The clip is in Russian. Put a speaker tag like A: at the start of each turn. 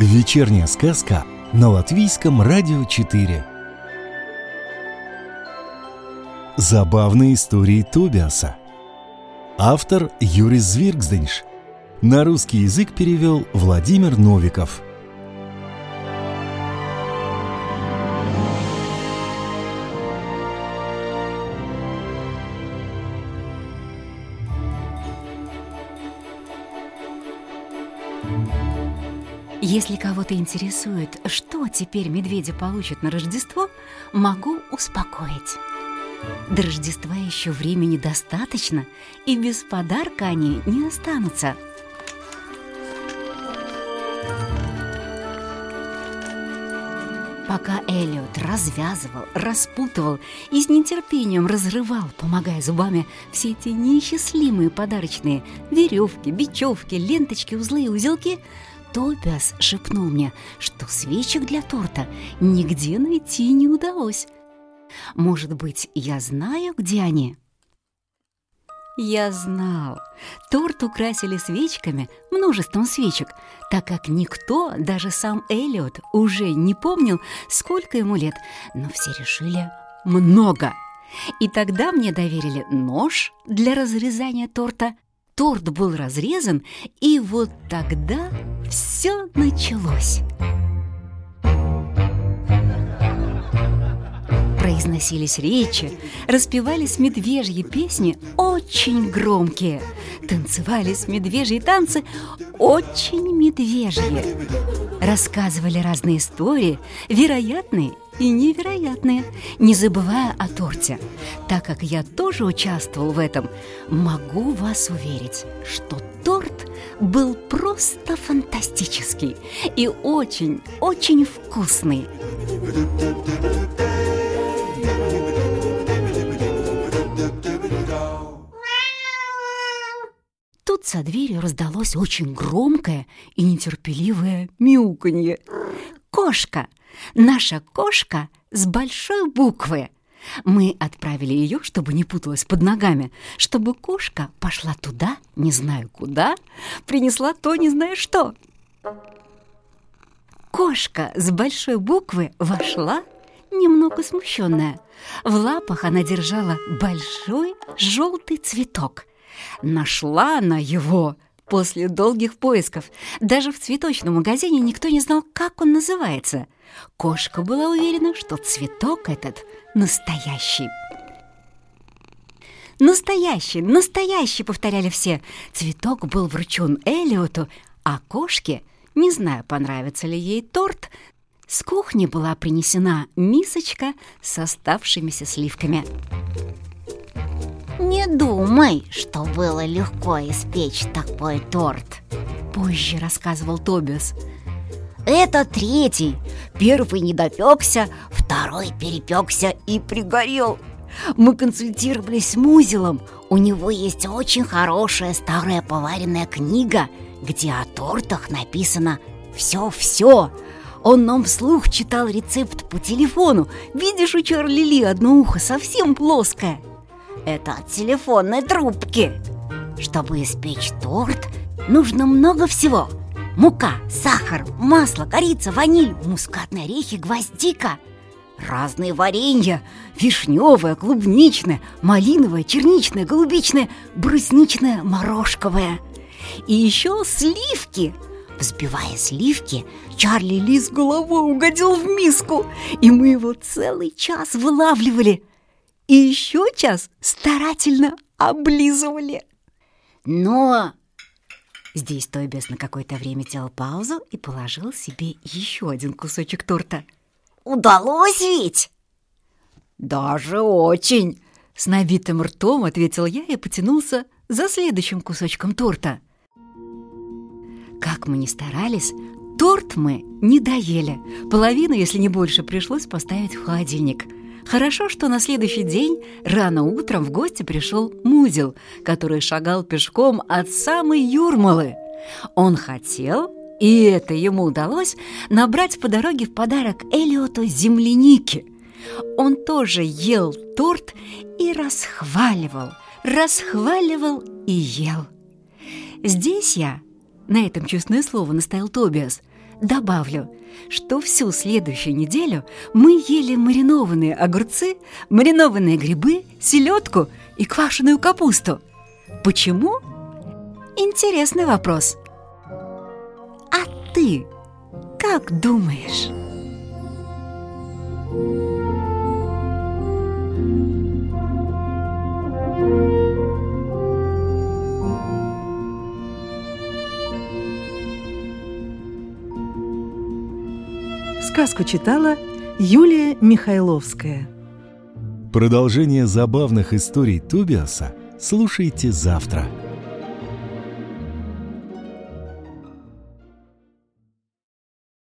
A: Вечерняя сказка на Латвийском радио 4. Забавные истории Тобиаса. Автор Юрис Звиргзденш. На русский язык перевел Владимир Новиков.
B: Если кого-то интересует, что теперь медведи получат на Рождество, могу успокоить. До Рождества еще времени достаточно, и без подарка они не останутся. Пока Элliot развязывал, распутывал и с нетерпением разрывал, помогая зубами, все эти неисчислимые подарочные веревки, бечевки, ленточки, узлы и узелки, Тобиас шепнул мне, что свечек для торта нигде найти не удалось. Может быть, я знаю, где они? Я знал. Торт украсили свечками, множеством свечек, так как никто, даже сам Эллиот, уже не помнил, сколько ему лет, но все решили много. И тогда мне доверили нож для разрезания торта. Торт был разрезан, и вот тогда все началось. Произносились речи, распевались медвежьи песни очень громкие, танцевались медвежьи танцы очень медвежьи. Рассказывали разные истории, вероятные и невероятные, не забывая о торте. Так как я тоже участвовал в этом, могу вас уверить, что торт был просто фантастический и очень-очень вкусный. Тут за дверью раздалось очень громкое и нетерпеливое мяуканье. Кошка! Наша кошка с большой буквы. Мы отправили ее, чтобы не путалась под ногами, чтобы кошка пошла туда, не знаю куда, принесла то, не знаю что. Кошка с большой буквы вошла, немного смущенная. В лапах она держала большой желтый цветок. Нашла она его после долгих поисков. Даже в цветочном магазине никто не знал, как он называется. Кошка была уверена, что цветок этот настоящий. «Настоящий, настоящий!» — повторяли все. Цветок был вручен Элиоту, а кошке, не знаю, понравится ли ей торт, с кухни была принесена мисочка с оставшимися сливками.
C: Не думай, что было легко испечь такой торт.
B: Позже рассказывал Тобиас.
C: Это третий. Первый не допекся, второй перепекся и пригорел. Мы консультировались с Музелом. У него есть очень хорошая старая поваренная книга, где о тортах написано «все-все». Он нам вслух читал рецепт по телефону. Видишь, у Чарли Ли одно ухо совсем плоское. Это от телефонной трубки. Чтобы испечь торт, нужно много всего. Мука, сахар, масло, корица, ваниль, мускатные орехи, гвоздика. Разные варенья, вишневое, клубничное, малиновое, черничное, голубичное, брусничное, морожковое. И еще сливки. Взбивая сливки, Чарли Ли с головой угодил в миску, и мы его целый час вылавливали – и еще час старательно облизывали. Но здесь Тобиас на какое-то время делал паузу и положил себе еще один кусочек торта. «Удалось ведь?» «Даже очень!» С набитым ртом ответил я и потянулся за следующим кусочком торта. Как мы ни старались, торт мы не доели. Половину, если не больше, пришлось поставить в холодильник – Хорошо, что на следующий день рано утром в гости пришел Музел, который шагал пешком от самой Юрмалы. Он хотел, и это ему удалось, набрать по дороге в подарок Элиоту земляники. Он тоже ел торт и расхваливал, расхваливал и ел. Здесь я, на этом честное слово настоял Тобиас,
B: Добавлю, что всю следующую неделю мы ели маринованные огурцы, маринованные грибы, селедку и квашеную капусту. Почему? Интересный вопрос. А ты как думаешь?
D: Сказку читала Юлия Михайловская.
A: Продолжение забавных историй Тубиаса слушайте завтра.